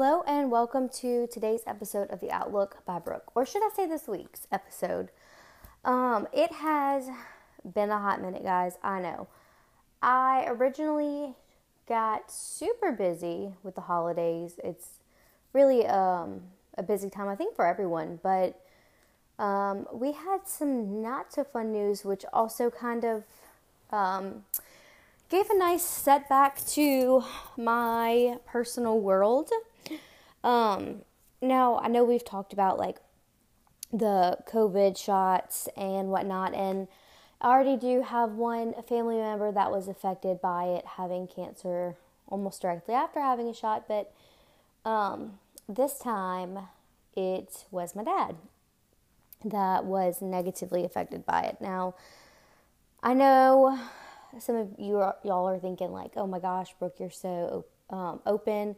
Hello, and welcome to today's episode of The Outlook by Brooke, or should I say this week's episode? Um, it has been a hot minute, guys. I know. I originally got super busy with the holidays. It's really um, a busy time, I think, for everyone, but um, we had some not so fun news, which also kind of um, gave a nice setback to my personal world. Um, now, I know we've talked about like the COVID shots and whatnot, and I already do have one family member that was affected by it having cancer almost directly after having a shot, but um, this time it was my dad that was negatively affected by it. Now, I know some of you are, y'all are thinking like, "Oh my gosh, Brooke, you're so um, open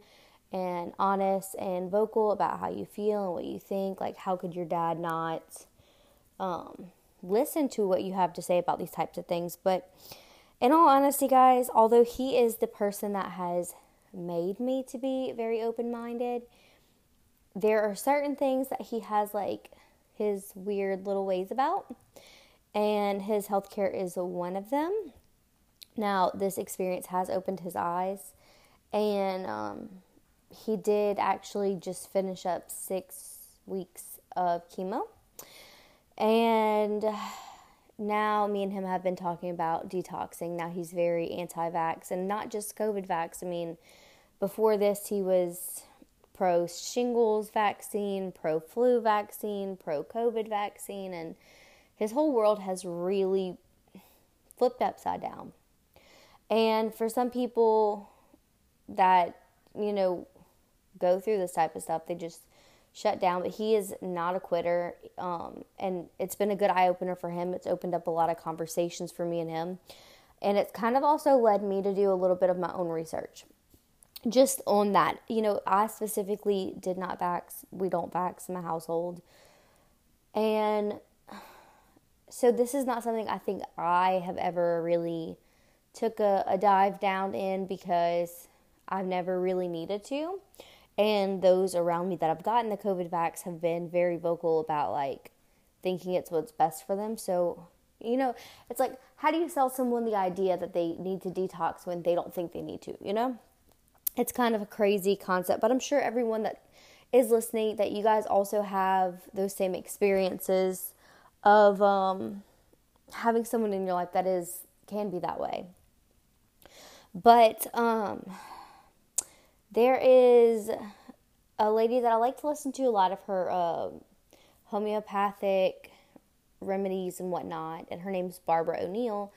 and honest and vocal about how you feel and what you think. Like, how could your dad not um, listen to what you have to say about these types of things?" But in all honesty, guys, although he is the person that has made me to be very open-minded, there are certain things that he has like his weird little ways about, and his healthcare is one of them. Now, this experience has opened his eyes, and um, he did actually just finish up six weeks of chemo. And now me and him have been talking about detoxing. Now he's very anti vax and not just COVID vax. I mean, before this, he was pro shingles vaccine, pro flu vaccine, pro COVID vaccine, and his whole world has really flipped upside down. And for some people that, you know, go through this type of stuff, they just shut down. But he is not a quitter. Um, and it's been a good eye opener for him. It's opened up a lot of conversations for me and him. And it's kind of also led me to do a little bit of my own research just on that. You know, I specifically did not vax. We don't vax in my household. And so this is not something I think I have ever really took a, a dive down in because I've never really needed to. And those around me that have gotten the COVID vax have been very vocal about like thinking it's what's best for them. So, you know, it's like, how do you sell someone the idea that they need to detox when they don't think they need to, you know? It's kind of a crazy concept, but I'm sure everyone that is listening that you guys also have those same experiences of um, having someone in your life that is can be that way. But um, there is a lady that I like to listen to a lot of her uh, homeopathic remedies and whatnot, and her name's Barbara O'Neill.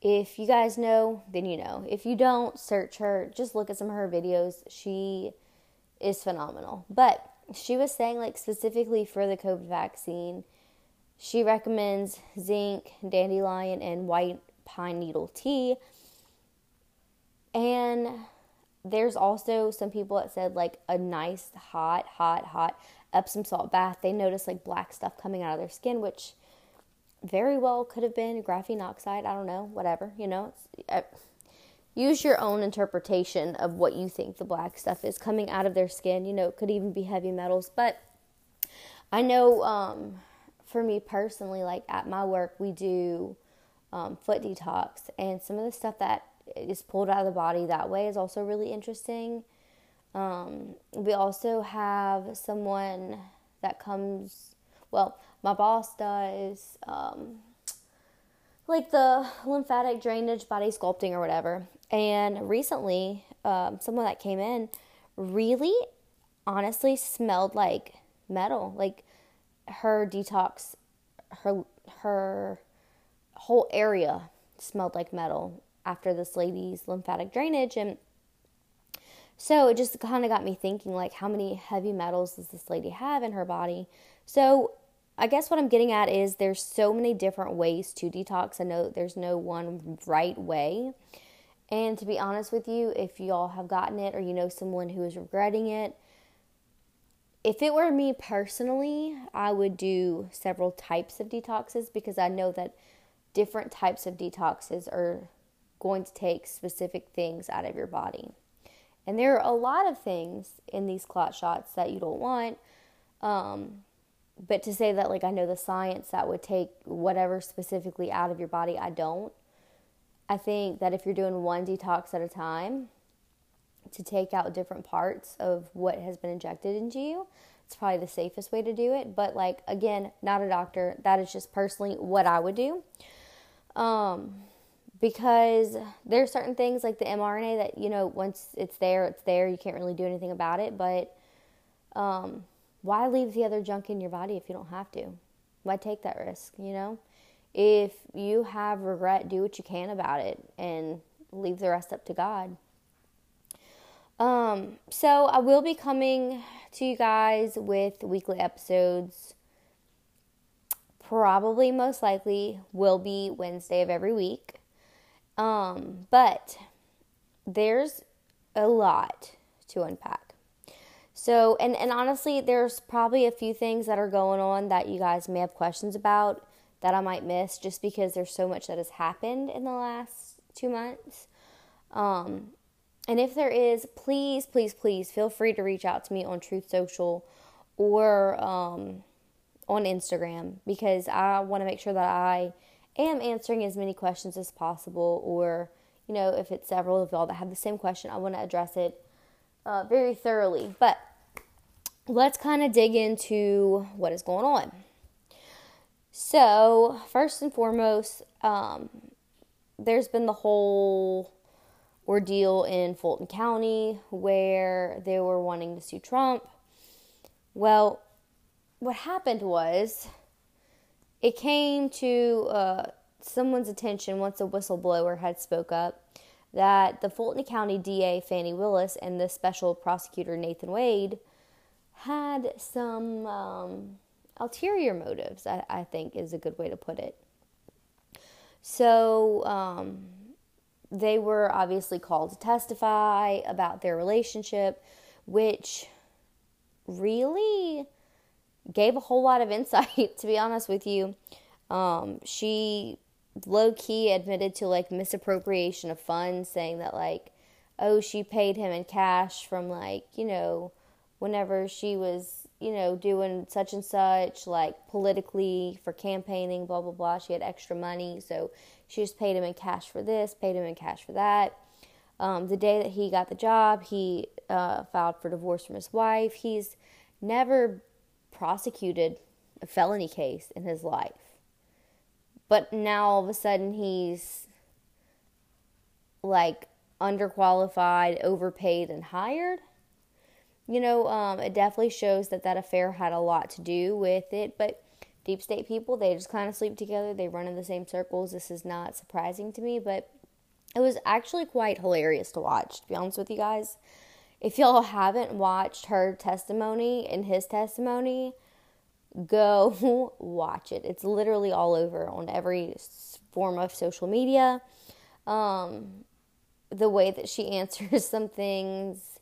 If you guys know, then you know. If you don't, search her. Just look at some of her videos. She is phenomenal. But she was saying, like, specifically for the COVID vaccine, she recommends zinc, dandelion, and white pine needle tea and there's also some people that said like a nice hot, hot, hot Epsom salt bath. They noticed like black stuff coming out of their skin, which very well could have been graphene oxide. I don't know, whatever. You know, uh, use your own interpretation of what you think the black stuff is coming out of their skin. You know, it could even be heavy metals, but I know um, for me personally, like at my work, we do um, foot detox, and some of the stuff that is pulled out of the body that way is also really interesting. Um, we also have someone that comes, well, my boss does um, like the lymphatic drainage, body sculpting, or whatever. And recently, um, someone that came in really honestly smelled like metal. Like her detox, her, her whole area smelled like metal after this lady's lymphatic drainage and so it just kind of got me thinking like how many heavy metals does this lady have in her body? So i guess what i'm getting at is there's so many different ways to detox. I know there's no one right way. And to be honest with you if y'all have gotten it or you know someone who is regretting it if it were me personally i would do several types of detoxes because i know that different types of detoxes are going to take specific things out of your body. And there are a lot of things in these clot shots that you don't want. Um, but to say that, like, I know the science that would take whatever specifically out of your body, I don't. I think that if you're doing one detox at a time to take out different parts of what has been injected into you, it's probably the safest way to do it. But, like, again, not a doctor. That is just personally what I would do. Um, because there are certain things like the mRNA that, you know, once it's there, it's there. You can't really do anything about it. But, um, why leave the other junk in your body if you don't have to? Why take that risk, you know? If you have regret, do what you can about it and leave the rest up to God. Um, so I will be coming to you guys with weekly episodes. Probably most likely will be Wednesday of every week. Um, but there's a lot to unpack. So, and, and honestly, there's probably a few things that are going on that you guys may have questions about that I might miss just because there's so much that has happened in the last two months. Um, and if there is, please, please, please feel free to reach out to me on Truth Social or um, on Instagram because I want to make sure that I am answering as many questions as possible. Or, you know, if it's several of y'all that have the same question, I want to address it uh, very thoroughly. But let's kind of dig into what is going on. So, first and foremost, um, there's been the whole ordeal in Fulton County where they were wanting to sue Trump. Well, what happened was it came to uh, someone's attention once a whistleblower had spoke up that the Fulton County DA Fani Willis and the special prosecutor Nathan Wade had some um, ulterior motives, I, I, think is a good way to put it. So um, they were obviously called to testify about their relationship, which really gave a whole lot of insight, to be honest with you. Um, she low key admitted to like misappropriation of funds, saying that, like, oh, she paid him in cash from like, you know, whenever she was, you know, doing such and such, like politically for campaigning, blah, blah, blah. She had extra money. So she just paid him in cash for this, paid him in cash for that. Um, the day that he got the job, he uh, filed for divorce from his wife. He's never prosecuted a felony case in his life. But now all of a sudden he's like underqualified, overpaid, and hired you know, um, it definitely shows that that affair had a lot to do with it. But deep state people, they just kind of sleep together. They run in the same circles. This is not surprising to me, but it was actually quite hilarious to watch, to be honest with you guys. If y'all haven't watched her testimony and his testimony, go watch it. It's literally all over on every form of social media. Um, the way that she answers some things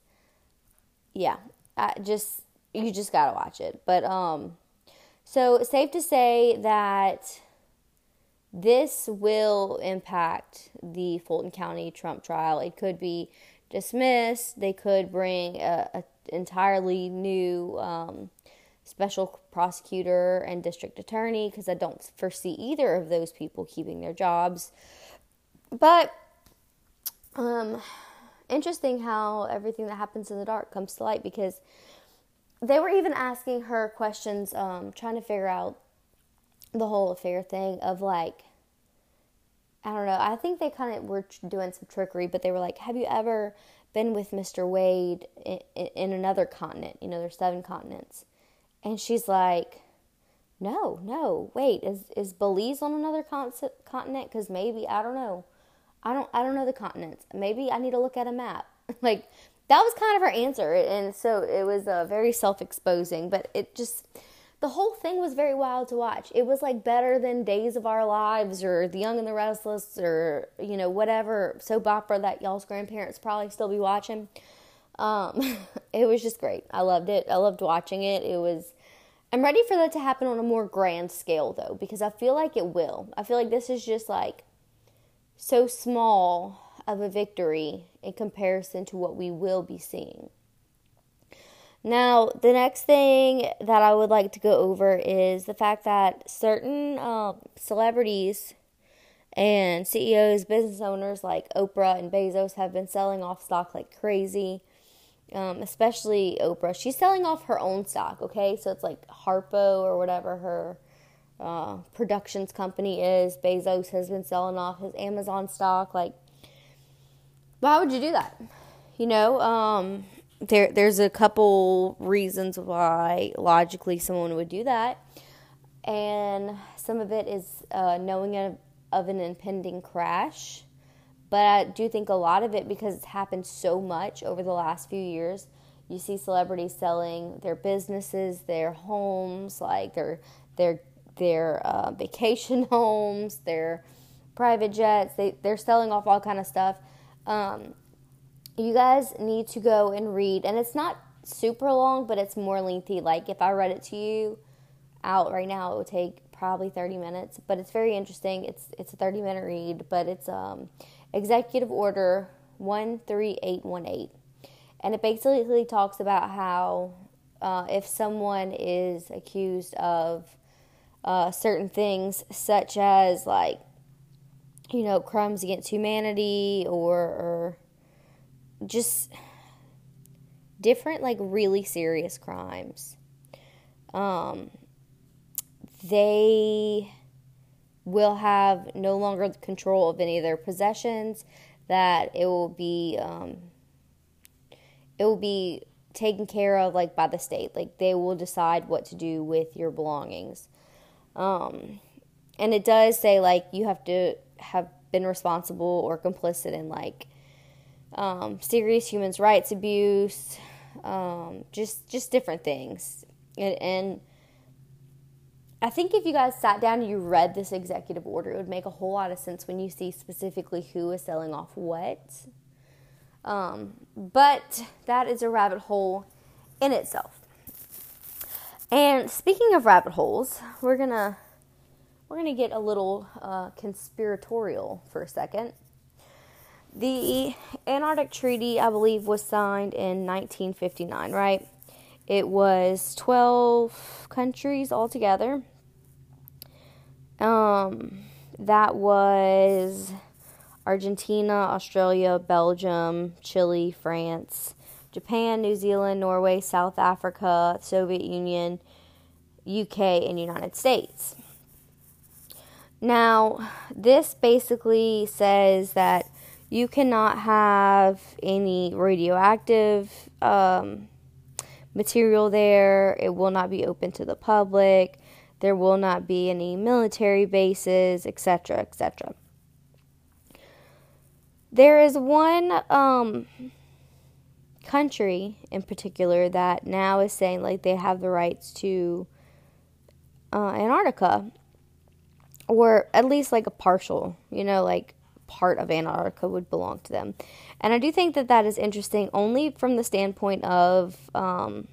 yeah, I just you just gotta watch it. But um, so safe to say that this will impact the Fulton County Trump trial. It could be dismissed. They could bring a, a entirely new um, special prosecutor and district attorney because I don't foresee either of those people keeping their jobs. But um, interesting how everything that happens in the dark comes to light because they were even asking her questions, um, trying to figure out the whole affair thing of like, I don't know. I think they kind of were doing some trickery, but they were like, "Have you ever been with Mr. Wade in, in another continent? You know, there's seven continents." And she's like, "No, no. Wait, is is Belize on another con- continent? Because maybe I don't know." I don't I don't know the continents. Maybe I need to look at a map. like that was kind of her answer, and so it was uh, very self-exposing. But it just the whole thing was very wild to watch. It was like better than Days of Our Lives or The Young and the Restless or you know whatever soap opera that y'all's grandparents probably still be watching. Um, it was just great. I loved it. I loved watching it. It was. I'm ready for that to happen on a more grand scale though, because I feel like it will. I feel like this is just like so small of a victory in comparison to what we will be seeing. Now, the next thing that I would like to go over is the fact that certain uh, celebrities and CEOs, business owners like Oprah and Bezos have been selling off stock like crazy. Um, especially Oprah. She's selling off her own stock, okay? So it's like Harpo or whatever her uh, productions company is. Bezos has been selling off his Amazon stock. Like, why would you do that? You know, um, there there's a couple reasons why logically someone would do that, and some of it is uh, knowing of, of an impending crash. But I do think a lot of it because it's happened so much over the last few years. You see celebrities selling their businesses, their homes, like their their their uh, vacation homes, their private jets. They they're selling off all kind of stuff. Um, you guys need to go and read, and it's not super long, but it's more lengthy. Like if I read it to you out right now, it would take probably 30 minutes, but it's very interesting. It's it's a 30 minute read, but it's um, Executive Order 13818. And it basically talks about how uh, if someone is accused of uh, certain things, such as like, you know, crimes against humanity or, or just different, like really serious crimes. Um, they will have no longer control of any of their possessions. That it will be, um, it will be taken care of like by the state. Like they will decide what to do with your belongings. Um, and it does say like you have to have been responsible or complicit in like um, serious human rights abuse, um, just just different things. And, and, I think if you guys sat down and you read this executive order, it would make a whole lot of sense when you see specifically who is selling off what. Um, but that is a rabbit hole in itself. And speaking of rabbit holes, we're gonna we're gonna get a little uh, conspiratorial for a second. The Antarctic Treaty, I believe, was signed in 1959, right? It was 12 countries altogether. Um, that was Argentina, Australia, Belgium, Chile, France, Japan, New Zealand, Norway, South Africa, Soviet Union, UK, and United States. Now, this basically says that you cannot have any radioactive um, material there. It will not be open to the public. There will not be any military bases, etc., etc. There is one um, country in particular that now is saying like they have the rights to uh, Antarctica, or at least like a partial, you know, like part of Antarctica would belong to them. And I do think that that is interesting only from the standpoint of, um,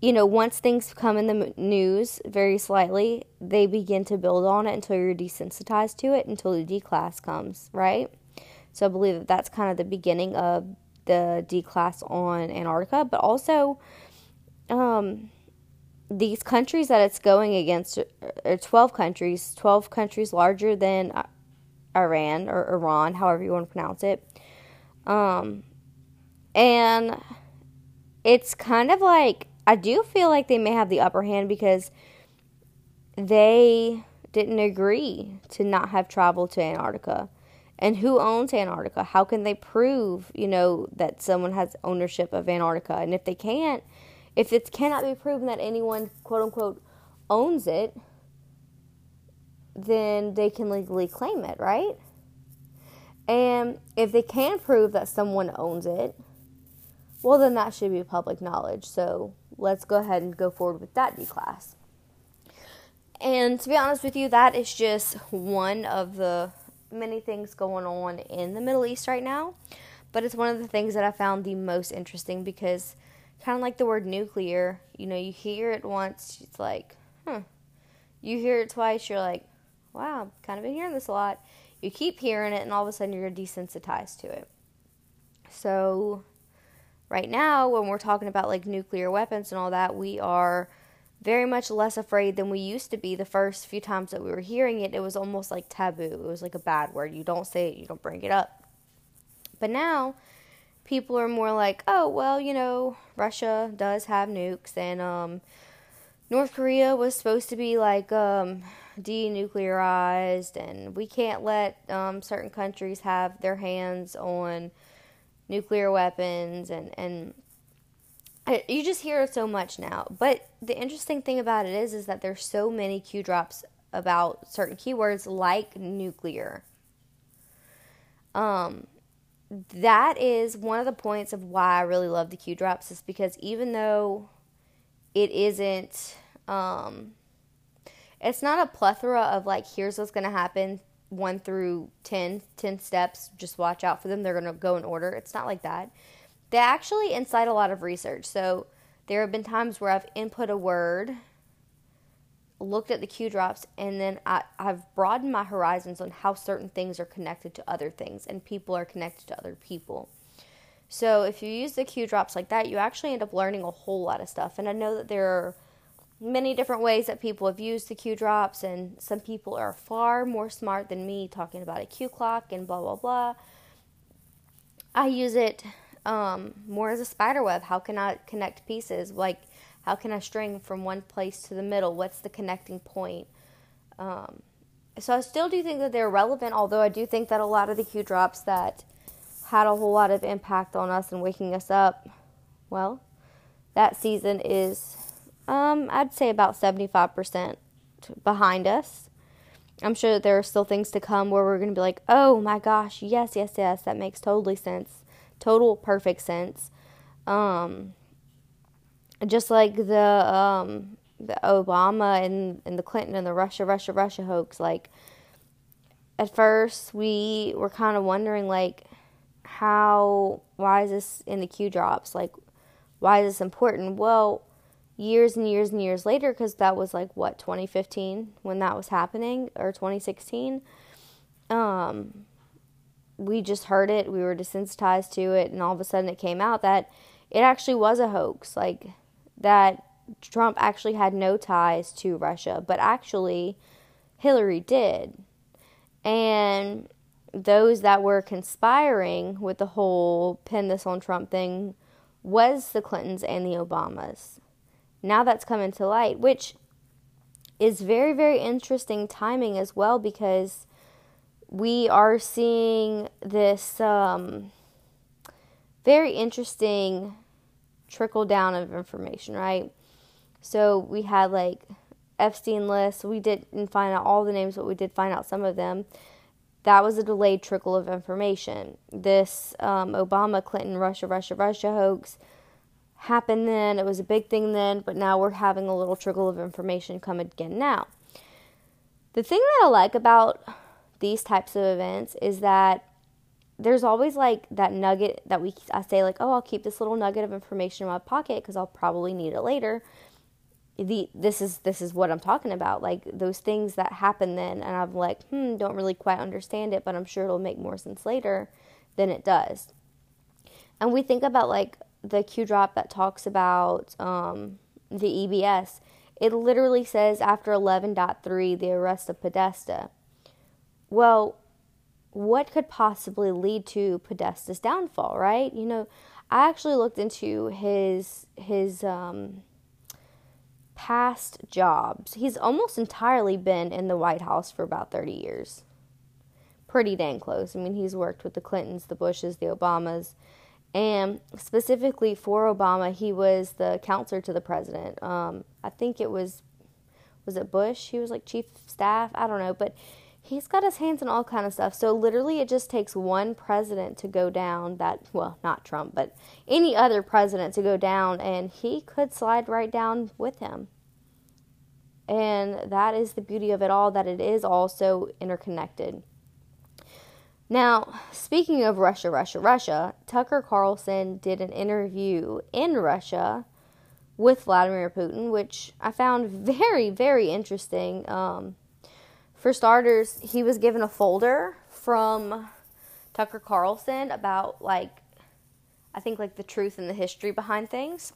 you know, once things come in the news very slightly, they begin to build on it until you're desensitized to it until the D class comes, right? So I believe that that's kind of the beginning of the D class on Antarctica, but also um, these countries that it's going against are 12 countries, 12 countries larger than Iran or Iran, however you want to pronounce it. Um, and it's kind of like I do feel like they may have the upper hand because they didn't agree to not have travel to Antarctica. And who owns Antarctica? How can they prove, you know, that someone has ownership of Antarctica? And if they can't, if it cannot be proven that anyone, quote unquote, owns it, then they can legally claim it, right? And if they can prove that someone owns it, well, then that should be public knowledge. So let's go ahead and go forward with that D class. And to be honest with you, that is just one of the many things going on in the Middle East right now. But it's one of the things that I found the most interesting because, kind of like the word nuclear, you know, you hear it once, it's like, huh. You hear it twice, you're like, wow, kind of been hearing this a lot. You keep hearing it, and all of a sudden you're desensitized to it. So, right now, when we're talking about like nuclear weapons and all that, we are very much less afraid than we used to be the first few times that we were hearing it. It was almost like taboo, it was like a bad word. You don't say it, you don't bring it up. But now, people are more like, oh, well, you know, Russia does have nukes, and um, North Korea was supposed to be like um, denuclearized, and we can't let um, certain countries have their hands on nuclear weapons, and and you just hear it so much now. But the interesting thing about it is, is that there's so many Q drops about certain keywords like nuclear. Um, that is one of the points of why I really love the Q drops is because even though it isn't um it's not a plethora of like here's what's going to happen 1 through 10 10 steps just watch out for them they're going to go in order it's not like that they actually incite a lot of research so there have been times where I've input a word looked at the Q drops and then I, I've broadened my horizons on how certain things are connected to other things and people are connected to other people. So if you use the Q drops like that, you actually end up learning a whole lot of stuff. And I know that there are many different ways that people have used the Q drops, and some people are far more smart than me talking about a Q clock and blah blah blah. I use it um, more as a spider web. How can I connect pieces? Like how can I string from one place to the middle? What's the connecting point? Um, so I still do think that they're relevant, although I do think that a lot of the Q drops that had a whole lot of impact on us and waking us up, well, that season is, um, I'd say about 75% behind us. I'm sure that there are still things to come where we're going to be like, oh my gosh, yes, yes, yes, that makes totally sense. Total perfect sense. Um, just like the um, the Obama and, and the Clinton and the Russia, Russia, Russia hoax, like at first we were kind of wondering like how why is this in the Q drops? Like why is this important? Well, years and years and years later cuz that was like what 2015 when that was happening or 2016 um we just heard it, we were desensitized to it and all of a sudden it came out that it actually was a hoax. Like that Trump actually had no ties to Russia, but actually Hillary did. And those that were conspiring with the whole pin this on Trump thing was the Clintons and the Obamas. Now that's coming to light, which is very, very interesting timing as well because we are seeing this um, very interesting trickle down of information, right? So we had like Epstein list. We didn't find out all the names, but we did find out some of them. That was a delayed trickle of information. This um, Obama, Clinton, Russia, Russia, Russia hoax happened then. It was a big thing then, but now we're having a little trickle of information come again now. The thing that I like about these types of events is that there's always like that nugget that we I say like, "Oh, I'll keep this little nugget of information in my pocket cuz I'll probably need it later." The this is this is what I'm talking about, like those things that happen then and I'm like, "Hmm, don't really quite understand it, but I'm sure it'll make more sense later than it does." And we think about like the Q drop that talks about um, the EBS. It literally says after 11.3 the arrest of Podesta. Well, what could possibly lead to Podesta's downfall, right? You know, I actually looked into his his um, past jobs. He's almost entirely been in the White House for about 30 years. Pretty dang close. I mean, he's worked with the Clintons, the Bushes, the Obamas, and specifically for Obama, he was the counselor to the president. Um, I think it was was it Bush? He was like chief of staff. I don't know, but he's got his hands in all kind of stuff. So literally it just takes one president to go down that well, not Trump, but any other president to go down and he could slide right down with him. And that is the beauty of it all that it is also interconnected. Now, speaking of Russia, Russia, Russia, Tucker Carlson did an interview in Russia with Vladimir Putin, which I found very, very interesting. Um, for starters, he was given a folder from Tucker Carlson about like I think like the truth and the history behind things.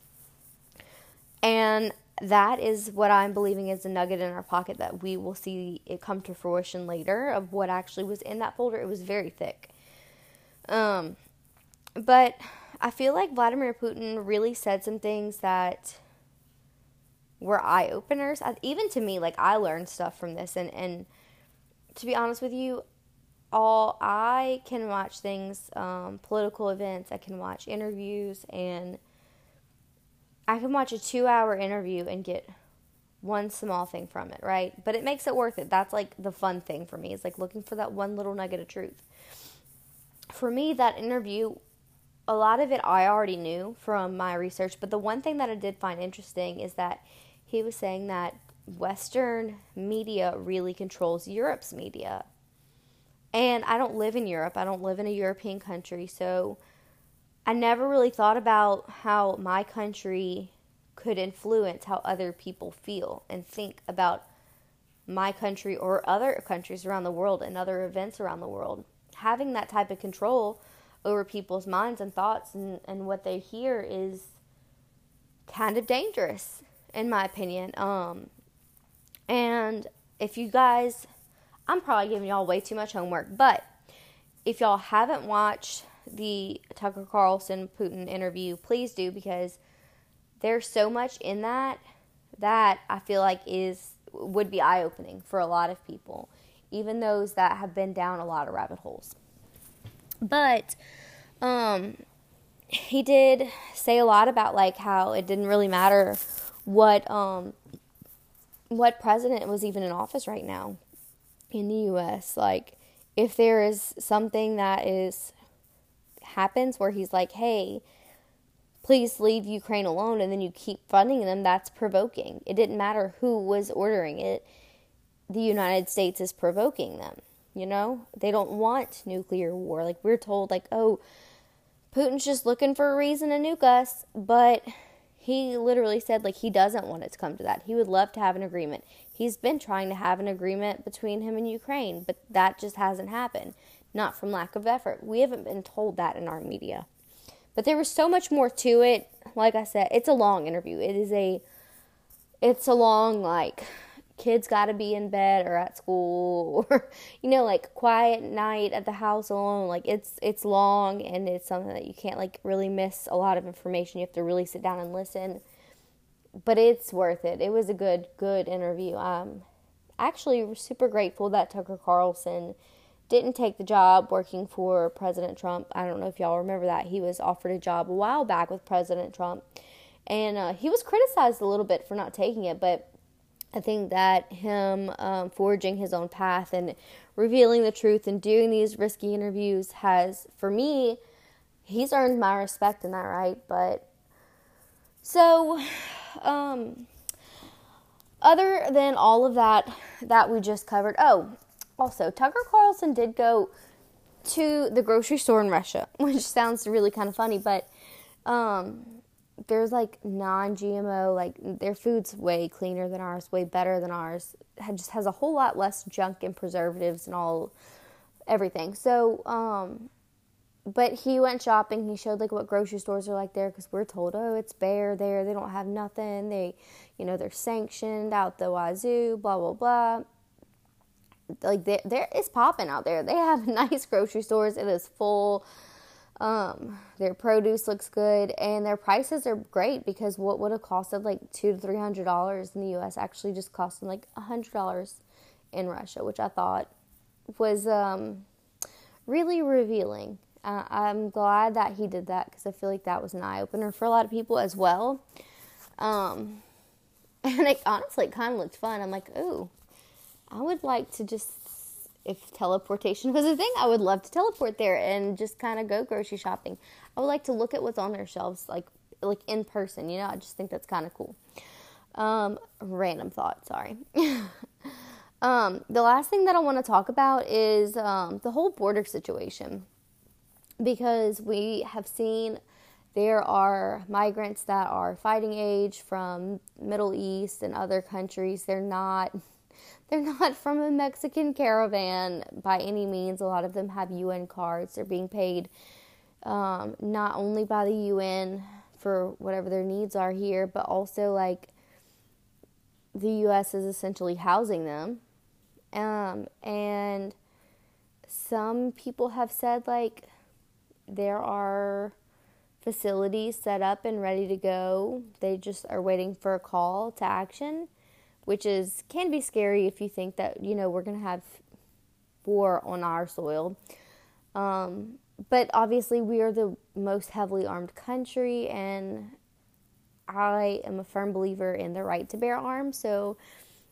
And that is what I'm believing is a nugget in our pocket that we will see it come to fruition later of what actually was in that folder. It was very thick. Um, but I feel like Vladimir Putin really said some things that were eye openers. Even to me, like I learned stuff from this, and and to be honest with you, all I can watch things, um, political events. I can watch interviews and I can watch a two hour interview and get one small thing from it, right? But it makes it worth it. That's like the fun thing for me, It's like looking for that one little nugget of truth. For me, that interview, a lot of it I already knew from my research, but the one thing that I did find interesting is that he was saying that Western media really controls Europe's media. And I don't live in Europe, I don't live in a European country, so I never really thought about how my country could influence how other people feel and think about my country or other countries around the world and other events around the world. Having that type of control over people's minds and thoughts and, and what they hear is kind of dangerous, in my opinion. Um, and if you guys, I'm probably giving y'all way too much homework, but if y'all haven't watched the Tucker Carlson Putin interview, please do because there's so much in that that I feel like is would be eye opening for a lot of people, even those that have been down a lot of rabbit holes. But um he did say a lot about like how it didn't really matter what um what president was even in office right now in the US like if there is something that is happens where he's like, hey, please leave Ukraine alone, and then you keep funding them, that's provoking. It didn't matter who was ordering it, the United States is provoking them. You know, they don't want nuclear war. Like, we're told, like, oh, Putin's just looking for a reason to nuke us, but he literally said, like, he doesn't want it to come to that. He would love to have an agreement. He's been trying to have an agreement between him and Ukraine, but that just hasn't happened not from lack of effort. We haven't been told that in our media. But there was so much more to it. Like I said, it's a long interview. It is a it's a long like kids got to be in bed or at school or you know like quiet night at the house alone like it's it's long and it's something that you can't like really miss a lot of information you have to really sit down and listen but it's worth it it was a good good interview um actually super grateful that Tucker Carlson didn't take the job working for President Trump. I don't know if y'all remember that. He was offered a job a while back with President Trump. And uh, he was criticized a little bit for not taking it, but I think that him um, forging his own path and revealing the truth and doing these risky interviews has, for me, he's earned my respect in that, right? But so, um, other than all of that that we just covered, oh, also, Tucker Carlson did go to the grocery store in Russia, which sounds really kind of funny, but um, there's like non-GMO, like their food's way cleaner than ours, way better than ours. It just has a whole lot less junk and preservatives and all everything. So, um, but he went shopping. He showed like what grocery stores are like there because we're told, oh, it's bare there. They don't have nothing. They, you know, they're sanctioned out the wazoo. Blah blah blah like there there is popping out there. They have nice grocery stores. It is full. Um, their produce looks good and their prices are great because what would have costed like two to three hundred dollars in the U.S. actually just cost them like a hundred dollars in Russia, which I thought was um, really revealing. Uh, I'm glad that he did that because I feel like that was an eye opener for a lot of people as well. Um, and it honestly kind of looked fun. I'm like, ooh, I would like to just, if teleportation was a thing, I would love to teleport there and just kind of go grocery shopping. I would like to look at what's on their shelves, like like in person. You know, I just think that's kind of cool. Um, random thought. Sorry. um, the last thing that I want to talk about is um, the whole border situation because we have seen there are migrants that are fighting age from Middle East and other countries. They're not they're not from a Mexican caravan by any means. A lot of them have UN cards. They're being paid um, not only by the UN for whatever their needs are here, but also like the US is essentially housing them. Um, and some people have said like there are facilities set up and ready to go. They just are waiting for a call to action, which is can be scary if you think that you know we're gonna have war on our soil. Um, but obviously, we are the most heavily armed country, and I am a firm believer in the right to bear arms. So,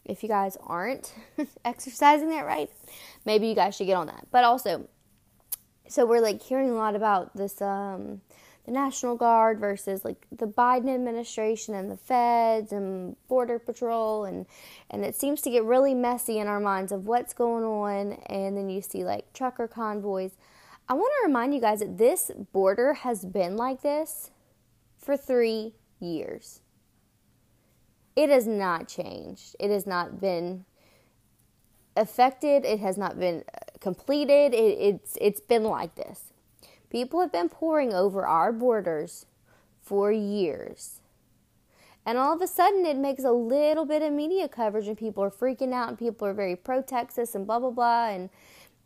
if you guys aren't exercising that right, maybe you guys should get on that. But also, so we're like hearing a lot about this um, the National Guard versus like the Biden administration and the feds and Border Patrol and and it seems to get really messy in our minds of what's going on and then you see like trucker convoys. I want to remind you guys that this border has been like this for 3 years. It has not changed. It has not been affected. It has not been uh, completed. It, it's it's been like this. People have been pouring over our borders for years. And all of a sudden, it makes a little bit of media coverage, and people are freaking out, and people are very pro Texas, and blah blah blah, and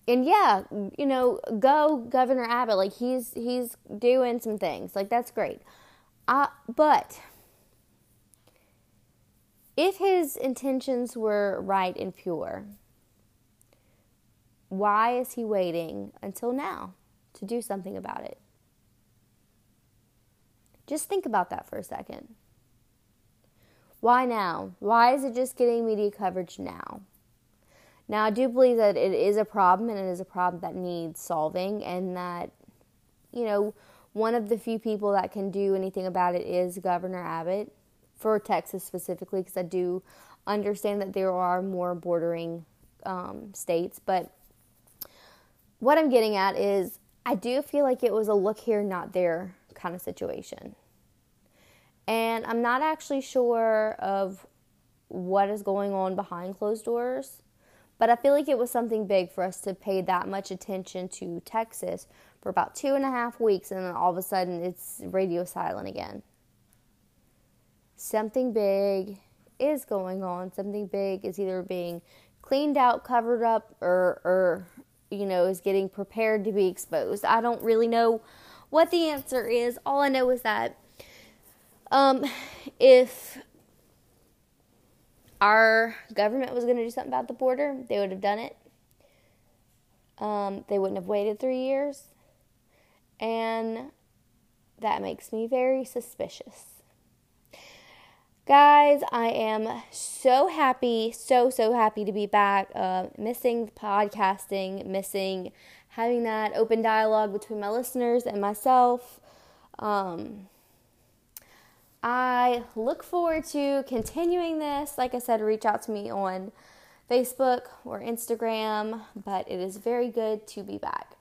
and yeah, you know, go Governor Abbott, like he's he's doing some things, like that's great. Uh, but if his intentions were right and pure, why is he waiting until now? To do something about it. Just think about that for a second. Why now? Why is it just getting media coverage now? Now, I do believe that it is a problem and it is a problem that needs solving, and that, you know, one of the few people that can do anything about it is Governor Abbott for Texas specifically, because I do understand that there are more bordering um, states. But what I'm getting at is I do feel like it was a look here, not there kind of situation. And I'm not actually sure of what is going on behind closed doors, but I feel like it was something big for us to pay that much attention to Texas for about two and a half weeks, and then all of a sudden it's radio silent again. Something big is going on. Something big is either being cleaned out, covered up, or, or you know, is getting prepared to be exposed. I don't really know what the answer is. All I know is that um, if our government was going to do something about the border, they would have done it. Um, they wouldn't have waited three years. And that makes me very suspicious. Guys, I am so happy, so, so happy to be back. Uh, missing podcasting, missing having that open dialogue between my listeners and myself. Um, I look forward to continuing this. Like I said, reach out to me on Facebook or Instagram, but it is very good to be back.